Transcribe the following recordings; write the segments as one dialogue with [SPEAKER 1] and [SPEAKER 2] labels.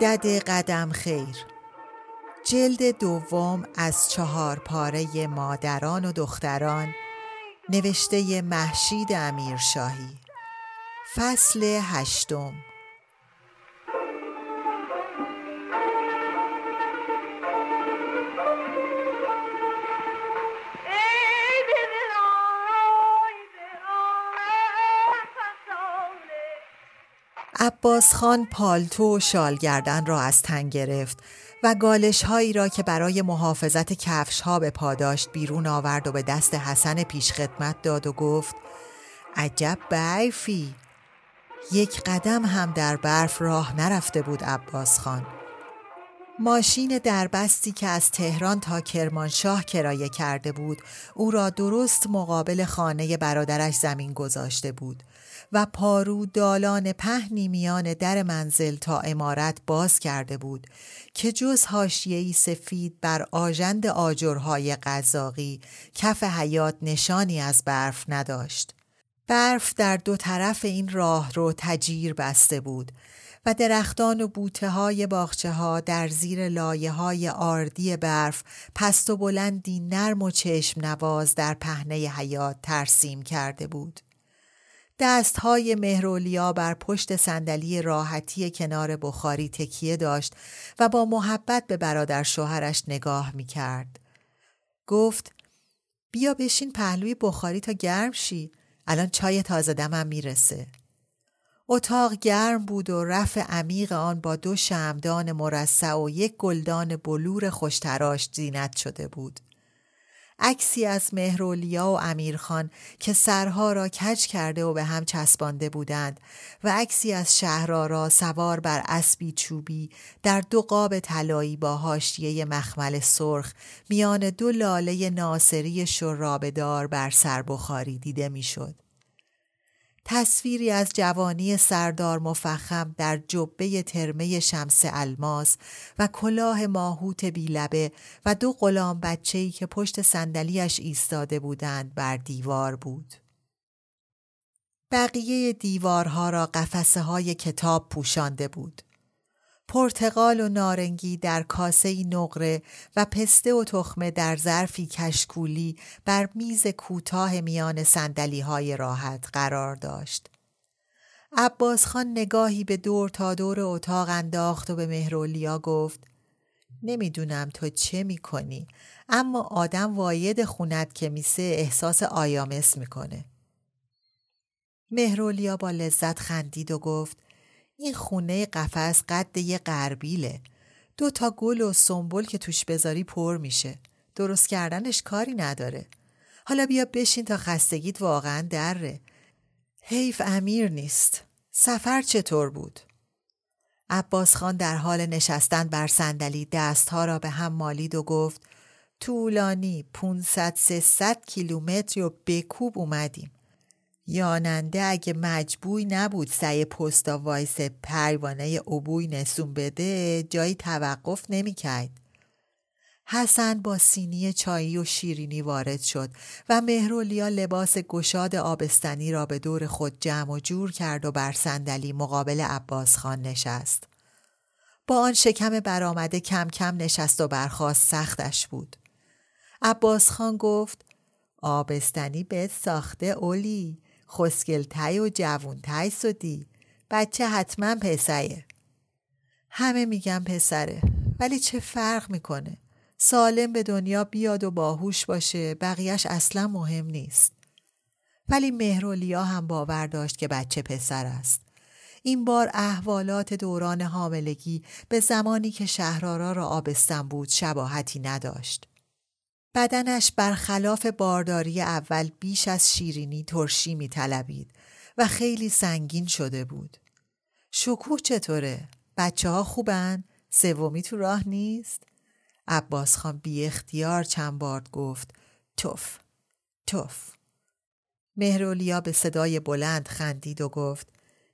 [SPEAKER 1] دد قدم خیر. جلد دوم از چهار پاره مادران و دختران نوشته محشید امیرشاهی. فصل هشتم. عباس خان پالتو و شالگردن را از تن گرفت و گالش هایی را که برای محافظت کفش ها به پاداشت بیرون آورد و به دست حسن پیش خدمت داد و گفت عجب برفی یک قدم هم در برف راه نرفته بود عباس خان ماشین دربستی که از تهران تا کرمانشاه کرایه کرده بود او را درست مقابل خانه برادرش زمین گذاشته بود. و پارو دالان پهنی میان در منزل تا امارت باز کرده بود که جز هاشیهی سفید بر آژند آجرهای قزاقی کف حیات نشانی از برف نداشت. برف در دو طرف این راه رو تجیر بسته بود و درختان و بوته های باخچه ها در زیر لایه های آردی برف پست و بلندی نرم و چشم نواز در پهنه حیات ترسیم کرده بود. دستهای مهرولیا بر پشت صندلی راحتی کنار بخاری تکیه داشت و با محبت به برادر شوهرش نگاه می کرد. گفت بیا بشین پهلوی بخاری تا گرم شی. الان چای تازه دمم می‌رسه. اتاق گرم بود و رفع عمیق آن با دو شمدان مرصع و یک گلدان بلور خوشتراش زینت شده بود. عکسی از مهرولیا و امیرخان که سرها را کج کرده و به هم چسبانده بودند و عکسی از شهرارا سوار بر اسبی چوبی در دو قاب طلایی با حاشیه مخمل سرخ میان دو لاله ناصری شرابدار بر سر بخاری دیده می‌شد. تصویری از جوانی سردار مفخم در جبه ترمه شمس الماس و کلاه ماهوت بیلبه و دو غلام بچه‌ای که پشت صندلیاش ایستاده بودند بر دیوار بود. بقیه دیوارها را قفسه های کتاب پوشانده بود. پرتقال و نارنگی در کاسه نقره و پسته و تخمه در ظرفی کشکولی بر میز کوتاه میان سندلی های راحت قرار داشت. عباس خان نگاهی به دور تا دور اتاق انداخت و به مهرولیا گفت نمی‌دونم تو چه می‌کنی اما آدم واید خونت که میسه احساس آیامس می‌کنه. مهرولیا با لذت خندید و گفت این خونه قفس قد یه قربیله. دو تا گل و سنبل که توش بذاری پر میشه. درست کردنش کاری نداره. حالا بیا بشین تا خستگیت واقعا دره. حیف امیر نیست. سفر چطور بود؟ عباس خان در حال نشستن بر صندلی دستها را به هم مالید و گفت طولانی 500 300 کیلومتر و بکوب اومدیم. یاننده اگه مجبوی نبود سعی پستا وایس پروانه عبوی نسون بده جایی توقف نمی‌کرد. حسن با سینی چایی و شیرینی وارد شد و مهرولیا لباس گشاد آبستنی را به دور خود جمع و جور کرد و بر صندلی مقابل عباس خان نشست. با آن شکم برآمده کم کم نشست و برخواست سختش بود. عباس خان گفت آبستنی به ساخته اولی خسکل تای و جوون تای سدی. بچه حتما پسره. همه میگن پسره ولی چه فرق می‌کنه؟ سالم به دنیا بیاد و باهوش باشه بقیهش اصلا مهم نیست. ولی مهرولیا هم باور داشت که بچه پسر است. این بار احوالات دوران حاملگی به زمانی که شهرارا را آبستن بود شباهتی نداشت. بدنش برخلاف بارداری اول بیش از شیرینی ترشی می طلبید و خیلی سنگین شده بود. شکوه چطوره؟ بچه ها خوبن؟ سومی تو راه نیست؟ عباس خان بی اختیار چند بار گفت توف توف مهرولیا به صدای بلند خندید و گفت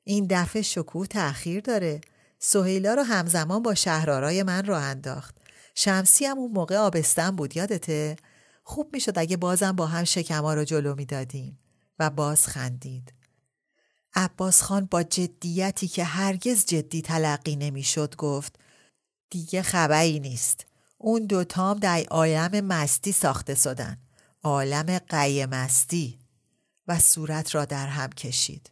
[SPEAKER 1] این دفعه شکوه تأخیر داره سهیلا رو همزمان با شهرارای من راه انداخت شمسی هم اون موقع آبستن بود یادته؟ خوب می‌شد اگه بازم با هم شکما رو جلو می‌دادیم و باز خندید. عباس خان با جدیتی که هرگز جدی تلقی نمی‌شد گفت دیگه خبری نیست. اون دوتام در عالم مستی ساخته شدن. عالم قی مستی و صورت را در هم کشید.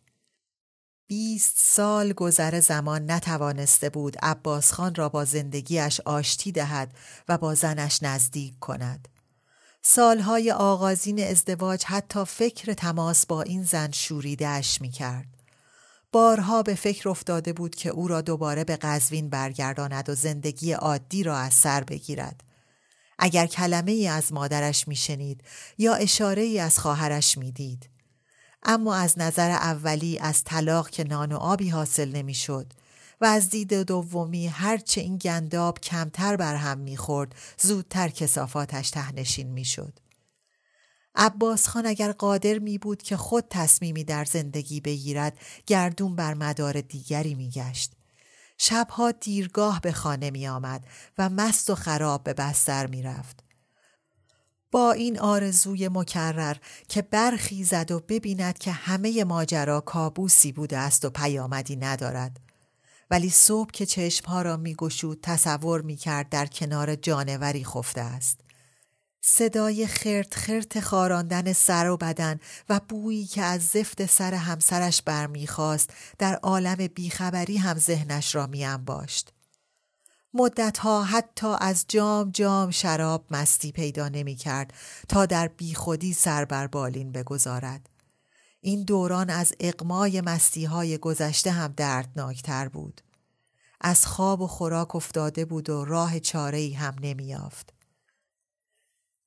[SPEAKER 1] بیست سال گذر زمان نتوانسته بود عباس خان را با زندگیش آشتی دهد و با زنش نزدیک کند. سالهای آغازین ازدواج حتی فکر تماس با این زن شوریدهش می کرد. بارها به فکر افتاده بود که او را دوباره به قزوین برگرداند و زندگی عادی را از سر بگیرد. اگر کلمه ای از مادرش میشنید یا اشاره ای از خواهرش می‌دید اما از نظر اولی از طلاق که نان و آبی حاصل نمی‌شد و از دید دومی هرچه این گنداب کمتر بر هم می‌خورد زودتر کسافاتش تهنشین می‌شد. عباس خان اگر قادر می بود که خود تصمیمی در زندگی بگیرد گردون بر مدار دیگری می گشت. شبها دیرگاه به خانه می آمد و مست و خراب به بستر می رفت. با این آرزوی مکرر که برخیزد و ببیند که همه ماجرا کابوسی بوده است و پیامدی ندارد. ولی صبح که چشمها را میگشود تصور می‌کرد در کنار جانوری خفته است. صدای خرت خرت خاراندن سر و بدن و بویی که از زفت سر همسرش برمیخواست در عالم بیخبری هم ذهنش را میانباشت. مدتها حتی از جام جام شراب مستی پیدا نمی کرد تا در بیخودی سر بر بالین بگذارد. این دوران از اقمای مستی های گذشته هم دردناکتر بود. از خواب و خوراک افتاده بود و راه چاره ای هم نمیافت.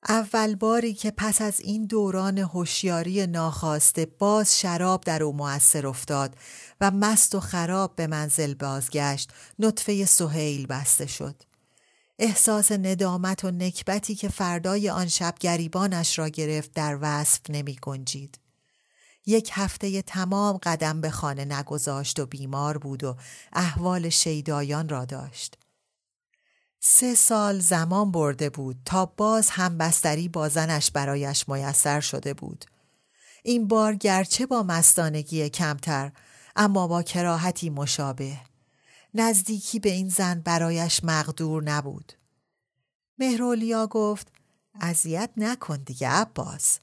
[SPEAKER 1] اول باری که پس از این دوران هوشیاری ناخواسته باز شراب در او موثر افتاد و مست و خراب به منزل بازگشت نطفه سهیل بسته شد. احساس ندامت و نکبتی که فردای آن شب گریبانش را گرفت در وصف نمی گنجید. یک هفته تمام قدم به خانه نگذاشت و بیمار بود و احوال شیدایان را داشت. سه سال زمان برده بود تا باز هم بستری با زنش برایش میسر شده بود. این بار گرچه با مستانگی کمتر اما با کراهتی مشابه. نزدیکی به این زن برایش مقدور نبود. مهرولیا گفت اذیت نکن دیگه عباس.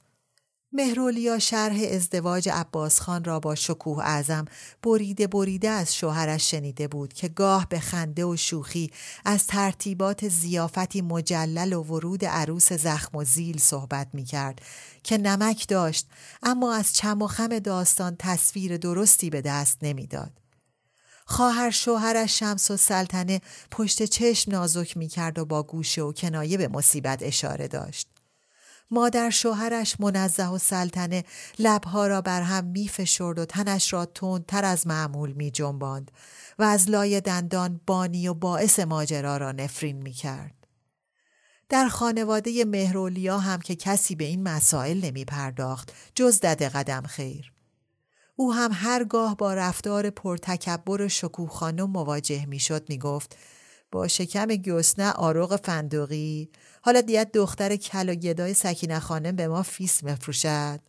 [SPEAKER 1] مهرولیا شرح ازدواج عباس خان را با شکوه اعظم بریده بریده از شوهرش شنیده بود که گاه به خنده و شوخی از ترتیبات زیافتی مجلل و ورود عروس زخم و زیل صحبت می کرد که نمک داشت اما از چم و خم داستان تصویر درستی به دست نمی‌داد. خواهر شوهرش شمس و سلطنه پشت چشم نازک می کرد و با گوشه و کنایه به مصیبت اشاره داشت. مادر شوهرش منزه و سلطنه لبها را بر هم می فشرد و تنش را تر از معمول می جنباند و از لای دندان بانی و باعث ماجرا را نفرین می کرد. در خانواده مهرولیا هم که کسی به این مسائل نمی پرداخت جز دد قدم خیر. او هم هرگاه با رفتار پرتکبر و شکوه خانم مواجه می شد می گفت با شکم گسنه آروغ فندقی حالا دیت دختر کل و گدای سکینه خانم به ما فیس مفروشد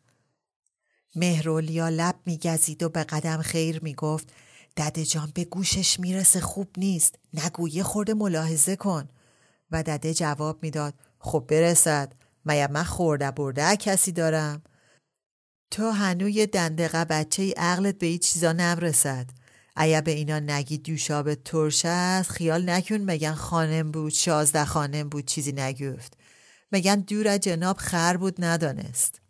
[SPEAKER 1] مهرولیا لب میگزید و به قدم خیر می‌گفت. دده جان به گوشش می‌رسه خوب نیست. نگویه خورده ملاحظه کن. و دده جواب می‌داد. خب برسد. میا من خورده برده کسی دارم؟ تو هنوی دندقه بچه ای عقلت به این چیزا نمرسد ایا به اینا نگی دوشاب ترش است خیال نکن مگن خانم بود شازده خانم بود چیزی نگفت. مگن دور جناب خر بود ندانست.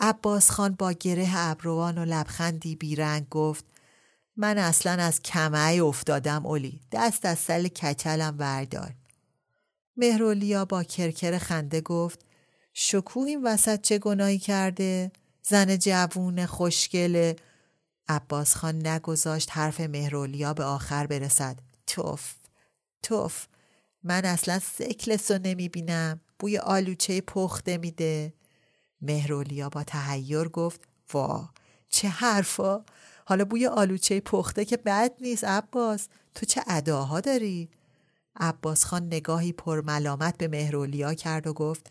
[SPEAKER 1] عباس خان با گره ابروان و لبخندی بیرنگ گفت من اصلا از کمعی افتادم اولی دست از سل کچلم وردار مهرولیا با کرکر خنده گفت شکوه این وسط چه گناهی کرده؟ زن جوون خوشگله عباس خان نگذاشت حرف مهرولیا به آخر برسد. توف توف من اصلا سکلس رو نمی بینم بوی آلوچه پخته میده مهرولیا با تهیر گفت وا چه حرفا؟ حالا بوی آلوچه پخته که بد نیست عباس. تو چه اداها داری؟ عباس خان نگاهی پر ملامت به مهرولیا کرد و گفت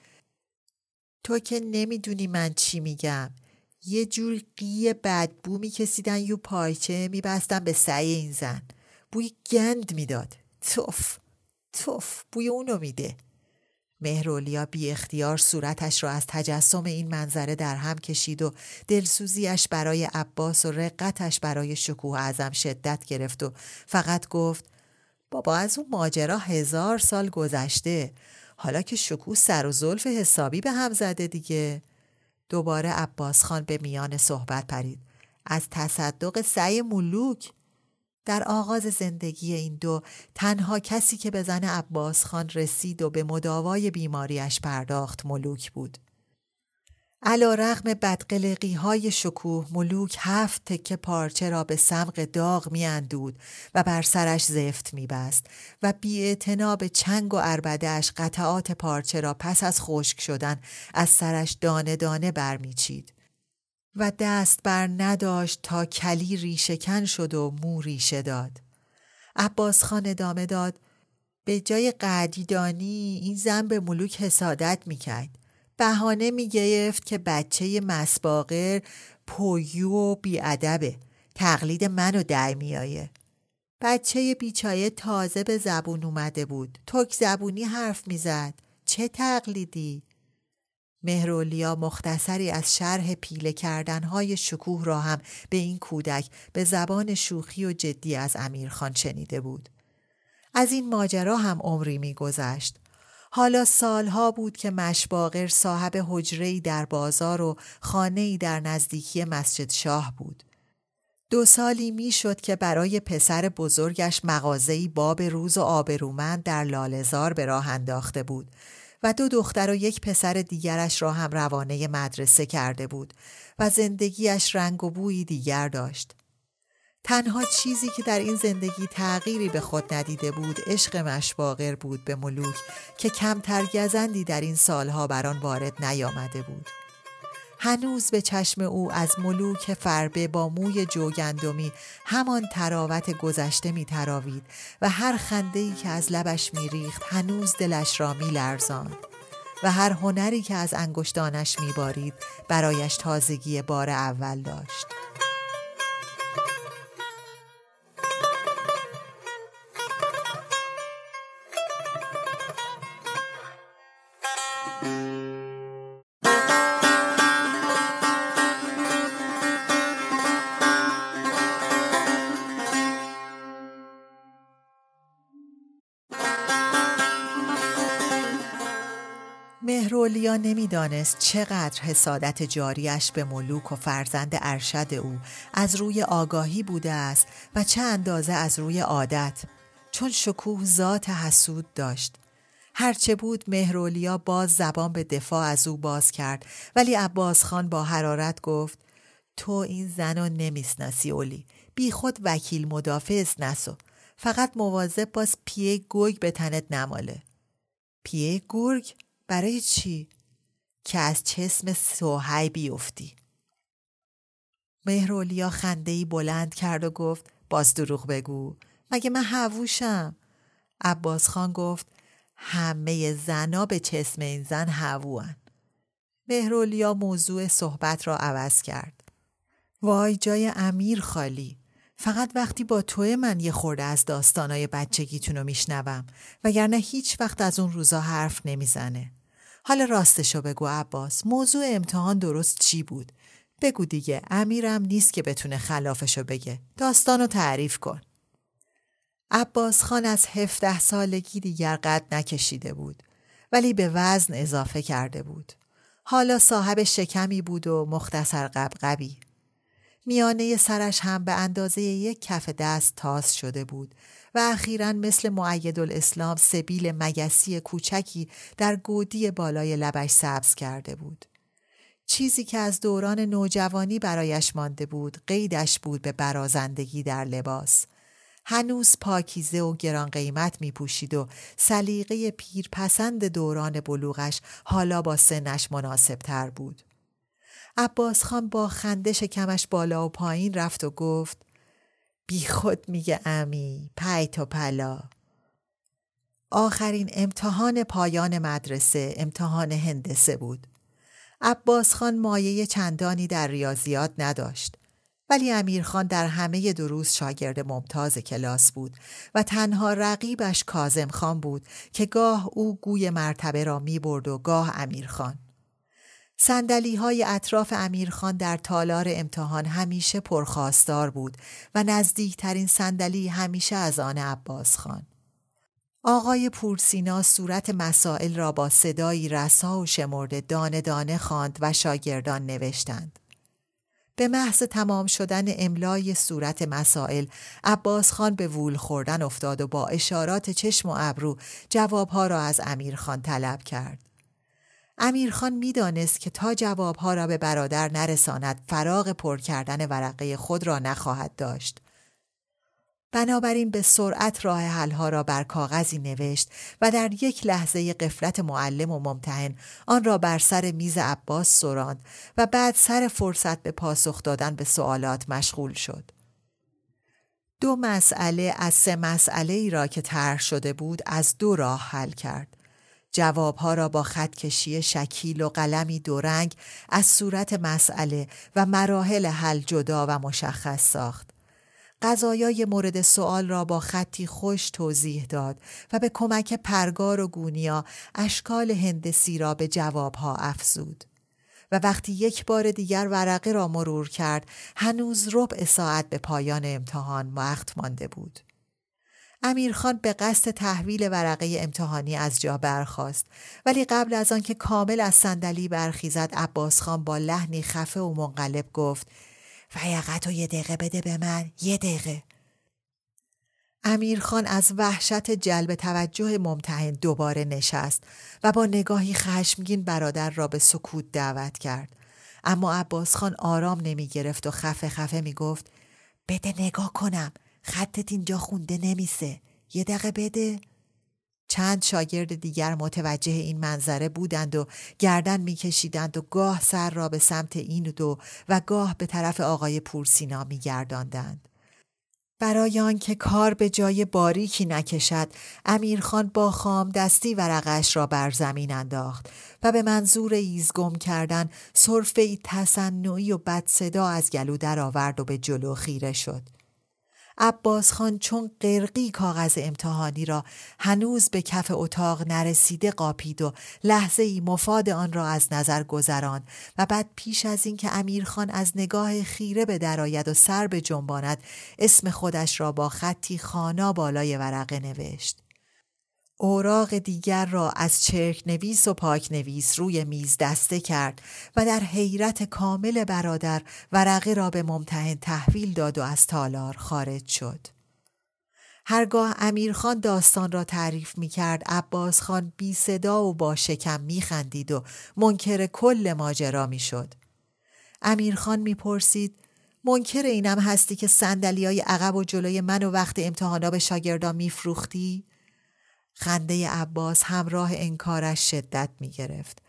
[SPEAKER 1] تو که نمی‌دونی من چی میگم. یه جور قیه بدبو میکسیدن یو پایچه میبستن به سعی این زن. بوی گند می‌داد. توف توف بوی اونو میده. مهرولیا بی اختیار صورتش را از تجسم این منظره در هم کشید و دلسوزیش برای عباس و رقتش برای شکوه اعظم شدت گرفت و فقط گفت بابا از اون ماجرا هزار سال گذشته. حالا که شکوه سر و زلف حسابی به هم زده دیگه. دوباره عباس خان به میان صحبت پرید از تصدق سعی ملوک در آغاز زندگی این دو تنها کسی که به زن عباس خان رسید و به مداوای بیماریش پرداخت ملوک بود. علا رغم بدقلقی های شکوه ملوک هفت تکه پارچه را به سمق داغ می اندود و بر سرش زفت می بست و بی به چنگ و عربدهش قطعات پارچه را پس از خشک شدن از سرش دانه دانه برمیچید. و دست بر نداشت تا کلی ریشهکن شد و مو ریشه داد. عباس خان ادامه داد به جای قدیدانی این زن به ملوک حسادت می‌کرد. بهانه می‌گرفت که بچه مسباقر پویو و بیادبه. تقلید منو در میایه. بچه بیچایه تازه به زبون اومده بود. تک زبونی حرف می‌زد. چه تقلیدی؟ مهرولیا مختصری از شرح پیله کردنهای شکوه را هم به این کودک به زبان شوخی و جدی از امیرخان شنیده بود. از این ماجرا هم عمری میگذشت. حالا سالها بود که مشباغر صاحب حجرهی در بازار و خانهی در نزدیکی مسجد شاه بود. دو سالی می‌شد که برای پسر بزرگش مغازهی باب روز و آبرومند در لالزار به راه انداخته بود و دو دختر و یک پسر دیگرش را هم روانه مدرسه کرده بود و زندگیش رنگ و بویی دیگر داشت. تنها چیزی که در این زندگی تغییری به خود ندیده بود عشق مشباغر بود به ملوک که کمتر گزندی در این سالها بر آن وارد نیامده بود. هنوز به چشم او از ملوک فربه با موی جوگندمی همان تراوت گذشته می تراوید و هر خنده که از لبش می ریخت هنوز دلش را می لرزاند و هر هنری که از انگشتانش می بارید برایش تازگی بار اول داشت. نمی‌دانست چقدر حسادت جاریش به ملوک و فرزند ارشد او از روی آگاهی بوده است و چه اندازه از روی عادت چون شکوه ذات حسود داشت. هرچه بود مهرولیا باز زبان به دفاع از او باز کرد ولی عباس خان با حرارت گفت تو این زن رو نمیسناسی اولی بی خود وکیل مدافع نسو فقط مواظب باز پیه گرگ به تنت نماله. پیه گرگ؟ برای چی؟ که از چسم سوهی بیفتی. مهرولیا خندهی بلند کرد و گفت باز دروغ بگو. مگه من هووشم؟ عباس خان گفت همه زنا به چسم این زن هووان. مهرولیا موضوع صحبت را عوض کرد. وای جای امیر خالی فقط وقتی با توی من یه خورده از داستانای بچگیتون رو میشنوم وگرنه هیچ وقت از اون روزا حرف نمی‌زنه. حالا راستشو بگو عباس. موضوع امتحان درست چی بود؟ بگو دیگه امیرم نیست که بتونه خلافشو بگه. داستانو تعریف کن. عباس خان از هفته سالگی دیگر قد نکشیده بود ولی به وزن اضافه کرده بود. حالا صاحب شکمی بود و مختصر قبقبی. میانه سرش هم به اندازه یک کف دست تاس شده بود و اخیرا مثل معید الاسلام سبیل مگسی کوچکی در گودی بالای لبش سبز کرده بود. چیزی که از دوران نوجوانی برایش مانده بود قیدش بود به برازندگی در لباس. هنوز پاکیزه و گران قیمت می پوشید و سلیقه پیرپسند دوران بلوغش حالا با سنش مناسب تر بود. عباس خان با خنده شکمش بالا و پایین رفت و گفت بی خود میگه امی پیت و پلا. آخرین امتحان پایان مدرسه امتحان هندسه بود. عباس خان مایه چندانی در ریاضیات نداشت. ولی امیرخان در همه دروس شاگرد ممتاز کلاس بود و تنها رقیبش کازم خان بود که گاه او گوی مرتبه را می برد و گاه امیرخان. سندلی های اطراف امیرخان در تالار امتحان همیشه پرخواستار بود و نزدیکترین صندلی همیشه از آن عباس خان. آقای پورسینا صورت مسائل را با صدایی رسا و شمرده دانه دانه خواند و شاگردان نوشتند. به محض تمام شدن املای صورت مسائل عباس خان به وول خوردن افتاد و با اشارات چشم و ابرو جوابها را از امیرخان طلب کرد. امیرخان می‌دانست که تا جوابها را به برادر نرساند فراغ پر کردن ورقه خود را نخواهد داشت. بنابراین به سرعت راه حلها را بر کاغذی نوشت و در یک لحظه قفلت معلم و ممتحن آن را بر سر میز عباس سراند و بعد سر فرصت به پاسخ دادن به سوالات مشغول شد. دو مسئله از سه مسئله ای را که طرح شده بود از دو راه حل کرد. جوابها را با خطکشی شکیل و قلمی دورنگ از صورت مسئله و مراحل حل جدا و مشخص ساخت. قضایای مورد سوال را با خطی خوش توضیح داد و به کمک پرگار و گونیا اشکال هندسی را به جوابها افزود. و وقتی یک بار دیگر ورقه را مرور کرد هنوز ربع ساعت به پایان امتحان وقت مانده بود. امیرخان به قصد تحویل ورقه امتحانی از جا برخاست. ولی قبل از آنکه کامل از صندلی برخیزد عباس خان با لحنی خفه و منقلب گفت فیقت و یه دقیقه بده به من یه دقیقه. امیرخان از وحشت جلب توجه ممتحن دوباره نشست و با نگاهی خشمگین برادر را به سکوت دعوت کرد. اما عباس خان آرام نمی گرفت و خفه خفه می گفت بده نگاه کنم. خطت اینجا خونده نمیسه. یه دقیقه بده. چند شاگرد دیگر متوجه این منظره بودند و گردن میکشیدند و گاه سر را به سمت این دو و گاه به طرف آقای پورسینا میگرداندند. برای آنکه کار به جای باریکی نکشد امیرخان با خام دستی ورقش را بر زمین انداخت و به منظور ایزگم کردن صرفه ای تصنعی و بد صدا از گلو درآورد و به جلو خیره شد. عباس خان چون قرقی کاغذ امتحانی را هنوز به کف اتاق نرسیده قاپید و لحظه ای مفاد آن را از نظر گذران و بعد پیش از اینکه امیرخان از نگاه خیره به درآید و سر به جنباند اسم خودش را با خطی خانا بالای ورقه نوشت. اوراق دیگر را از چرک نویس و پاک نویس روی میز دسته کرد و در حیرت کامل برادر ورقه را به ممتحن تحویل داد و از تالار خارج شد. هرگاه امیرخان داستان را تعریف می کرد عباس خان بی صدا و با شکم می خندید و منکر کل ماجرا می شد. امیرخان می پرسید منکر اینم هستی که سندلی های عقب و جلوی من و وقت امتحانا به شاگردان می فروختی؟ خنده عباس همراه انکارش شدت می گرفت.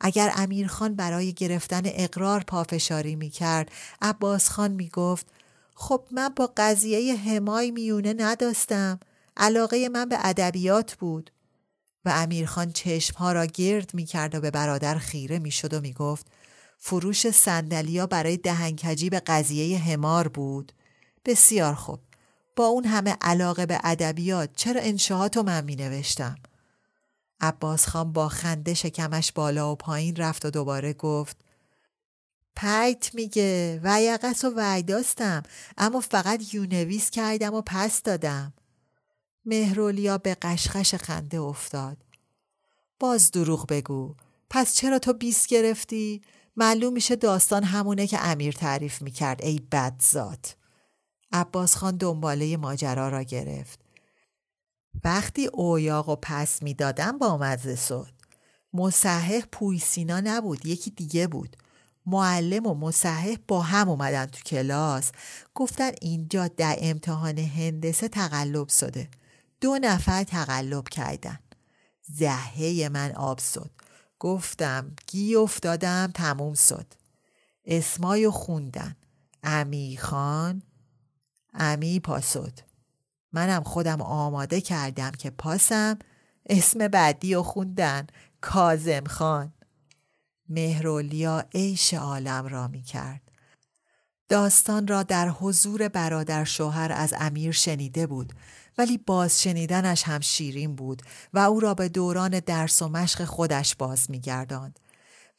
[SPEAKER 1] اگر امیرخان برای گرفتن اقرار پافشاری می کرد عباس خان می گفت خب من با قضیه همای میونه نداشتم. علاقه من به ادبیات بود. و امیرخان چشمها را گرد می کرد و به برادر خیره می شد و می گفت فروش سندلیا برای دهنکجی به قضیه همار بود. بسیار خوب. با اون همه علاقه به ادبیات چرا انشاهاتو من می نوشتم؟ عباس خان با خنده شکمش بالا و پایین رفت و دوباره گفت پیت میگه ویقس و ویداستم اما فقط یونویس کردم و پس دادم مهرولیا به قشقش خنده افتاد باز دروغ بگو پس چرا تو بیس گرفتی؟ معلوم میشه داستان همونه که امیر تعریف می‌کرد ای بدزاد عباس خان دنباله ماجرا را گرفت. وقتی اویاق و پس می‌دادم با مزه سد مصحح پویسینا نبود یکی دیگه بود. معلم و مصحح با هم اومدن تو کلاس. گفتن اینجا در امتحان هندسه تقلب شده. دو نفر تقلب کردن. زهه من آب شد. گفتم گی افتادم تموم شد. اسمایو خوندن. امی خان امی پاسد منم خودم آماده کردم که پاسم اسم بعدی و خوندن. کازم خان. مهرولیا عیش عالم را می کرد. داستان را در حضور برادر شوهر از امیر شنیده بود ولی باز شنیدنش هم شیرین بود و او را به دوران درس و مشق خودش باز میگرداند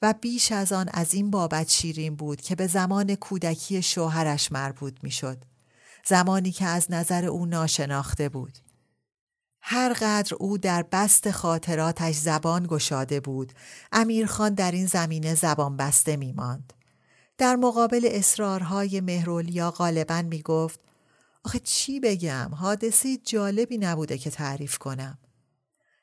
[SPEAKER 1] و بیش از آن از این بابت شیرین بود که به زمان کودکی شوهرش مربوط می‌شد زمانی که از نظر او ناشناخته بود هر قدر او در بست خاطراتش زبان گشاده بود امیرخان در این زمینه زبان بسته می ماند. در مقابل اصرارهای مهرولیا غالبا می گفت آخه چی بگم حادثه جالبی نبوده که تعریف کنم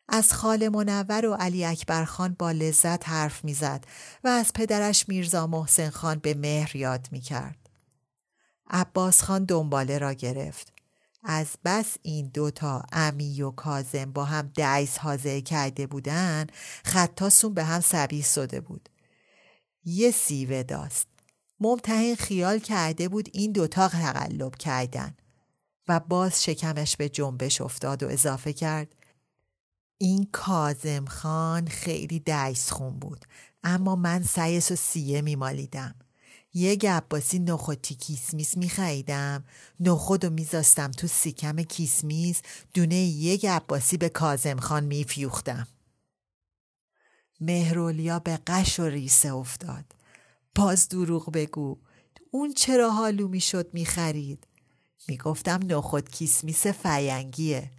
[SPEAKER 1] از خال منور و علی اکبر خان با لذت حرف می‌زد و از پدرش میرزا محسن خان به مهر یاد می کرد. عباس خان دنباله را گرفت. از بس این دوتا امی و کازم با هم دعیس حاضر کرده بودن خطاسون به هم سبیه شده بود. یه سیوه داست. ممتحن خیال کرده بود این دوتا تقلب کردن. و باز شکمش به جنبش افتاد و اضافه کرد این کازم خان خیلی دعیس خون بود اما من سیس و سیه میمالیدم یه عباسی نخودی کیسمیس میخریدم. نخود و میذاستم تو سیکم کیسمیس. دونه یک عباسی به کازم خان میفیوختم. مهرولیا به قش و ریسه افتاد. باز دروغ بگو. اون چرا حالو می‌شد می‌خرید؟ می‌گفتم نخود کیسمیس فینگیه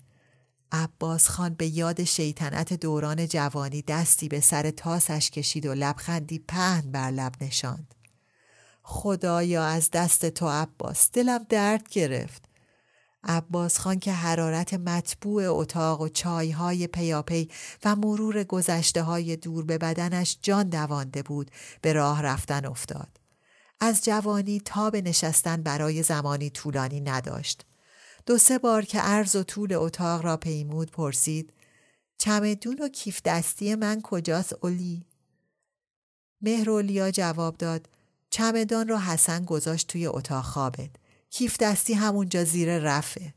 [SPEAKER 1] عباس خان به یاد شیطنت دوران جوانی دستی به سر تاسش کشید و لبخندی پهن بر لب نشاند. خدایا از دست تو عباس دلم درد گرفت عباس خان که حرارت مطبوع اتاق و چایهای پیاپی و مرور گذشته های دور به بدنش جان دوانده بود به راه رفتن افتاد از جوانی تا به نشستن برای زمانی طولانی نداشت. دو سه بار که عرض و طول اتاق را پیمود پرسید چمدون و کیف دستی من کجاست اولی؟ مهرولیا جواب داد چمدان را حسن گذاشت توی اتاق خوابت. کیف دستی همونجا زیر رفه.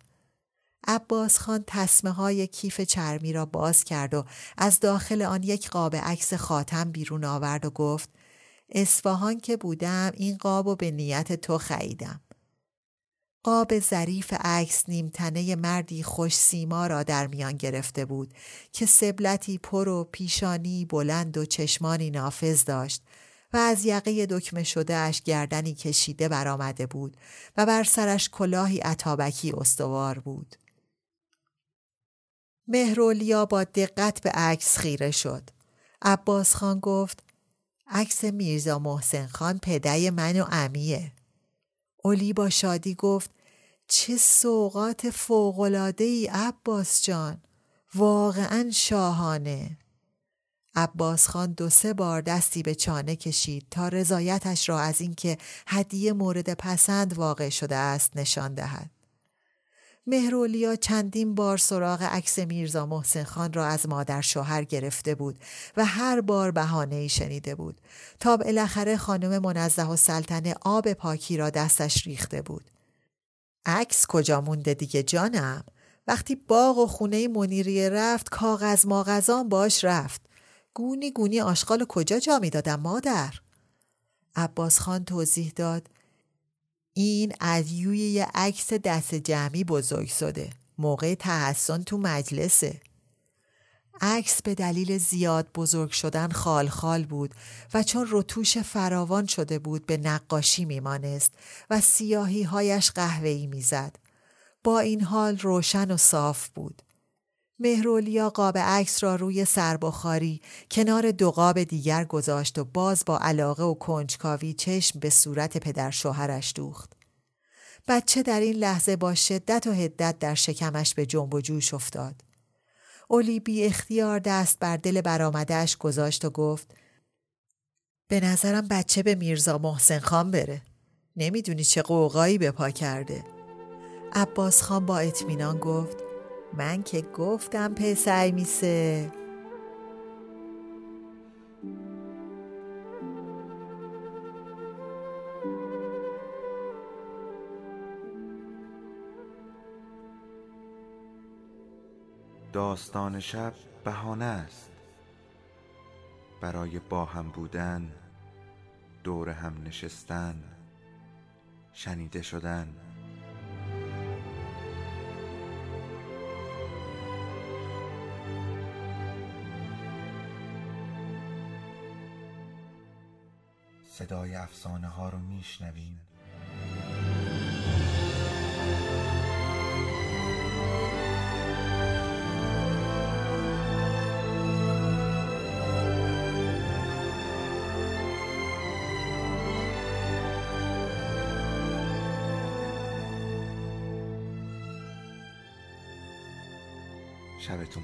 [SPEAKER 1] عباس خان تصمه های کیف چرمی را باز کرد و از داخل آن یک قاب عکس خاتم بیرون آورد و گفت اصفهان که بودم این قاب و به نیت تو خریدم. قاب ظریف عکس نیمتنه مردی خوش سیما را در میان گرفته بود که سبلتی پر و پیشانی بلند و چشمانی نافذ داشت و از یقه دکمه شده اش گردنی کشیده برآمده بود و بر سرش کلاهی عطابکی استوار بود. مهرولیا با دقت به عکس خیره شد. عباس خان گفت عکس میرزا محسن خان پدای من و امیه. اولی با شادی گفت چه سوقات فوقلاده ای عباس جان. واقعا شاهانه. عباس خان دو سه بار دستی به چانه کشید تا رضایتش را از اینکه هدیه مورد پسند واقع شده است نشان دهد. مهرولیا چندین بار سراغ عکس میرزا محسن خان را از مادر شوهر گرفته بود و هر بار بهانه ای شنیده بود تا بالاخره خانم منزه و سلطنه آب پاکی را دستش ریخته بود. عکس کجا مونده دیگه جانم؟ وقتی باغ و خونه منیریه رفت کاغذ ماغذان باش رفت. گونی گونی آشغال کجا جا می‌دادم مادر عباس خان توضیح داد این از یوی یه عکس دست جمعی بزرگ شده موقع تحسن تو مجلسه عکس به دلیل زیاد بزرگ شدن خال خال بود و چون رتوش فراوان شده بود به نقاشی میمانست و سیاهی هایش قهوه‌ای می‌زد. با این حال روشن و صاف بود. مهرولیا قاب عکس را روی سربخاری کنار دو قاب دیگر گذاشت و باز با علاقه و کنجکاوی چشم به صورت پدر شوهرش دوخت. بچه در این لحظه با شدت و هدت در شکمش به جنب و جوش افتاد. اولی بی اختیار دست بر دل برآمدهش گذاشت و گفت به نظرم بچه به میرزا محسن خان بره. نمی‌دونی چه قوقایی به پا کرده. عباس خان با اطمینان گفت من که گفتم پسر میسه.
[SPEAKER 2] داستان شب بهانه است. برای با هم بودن دور هم نشستن شنیده شدن. صدای افسانه ها رو میشنویم. شبتون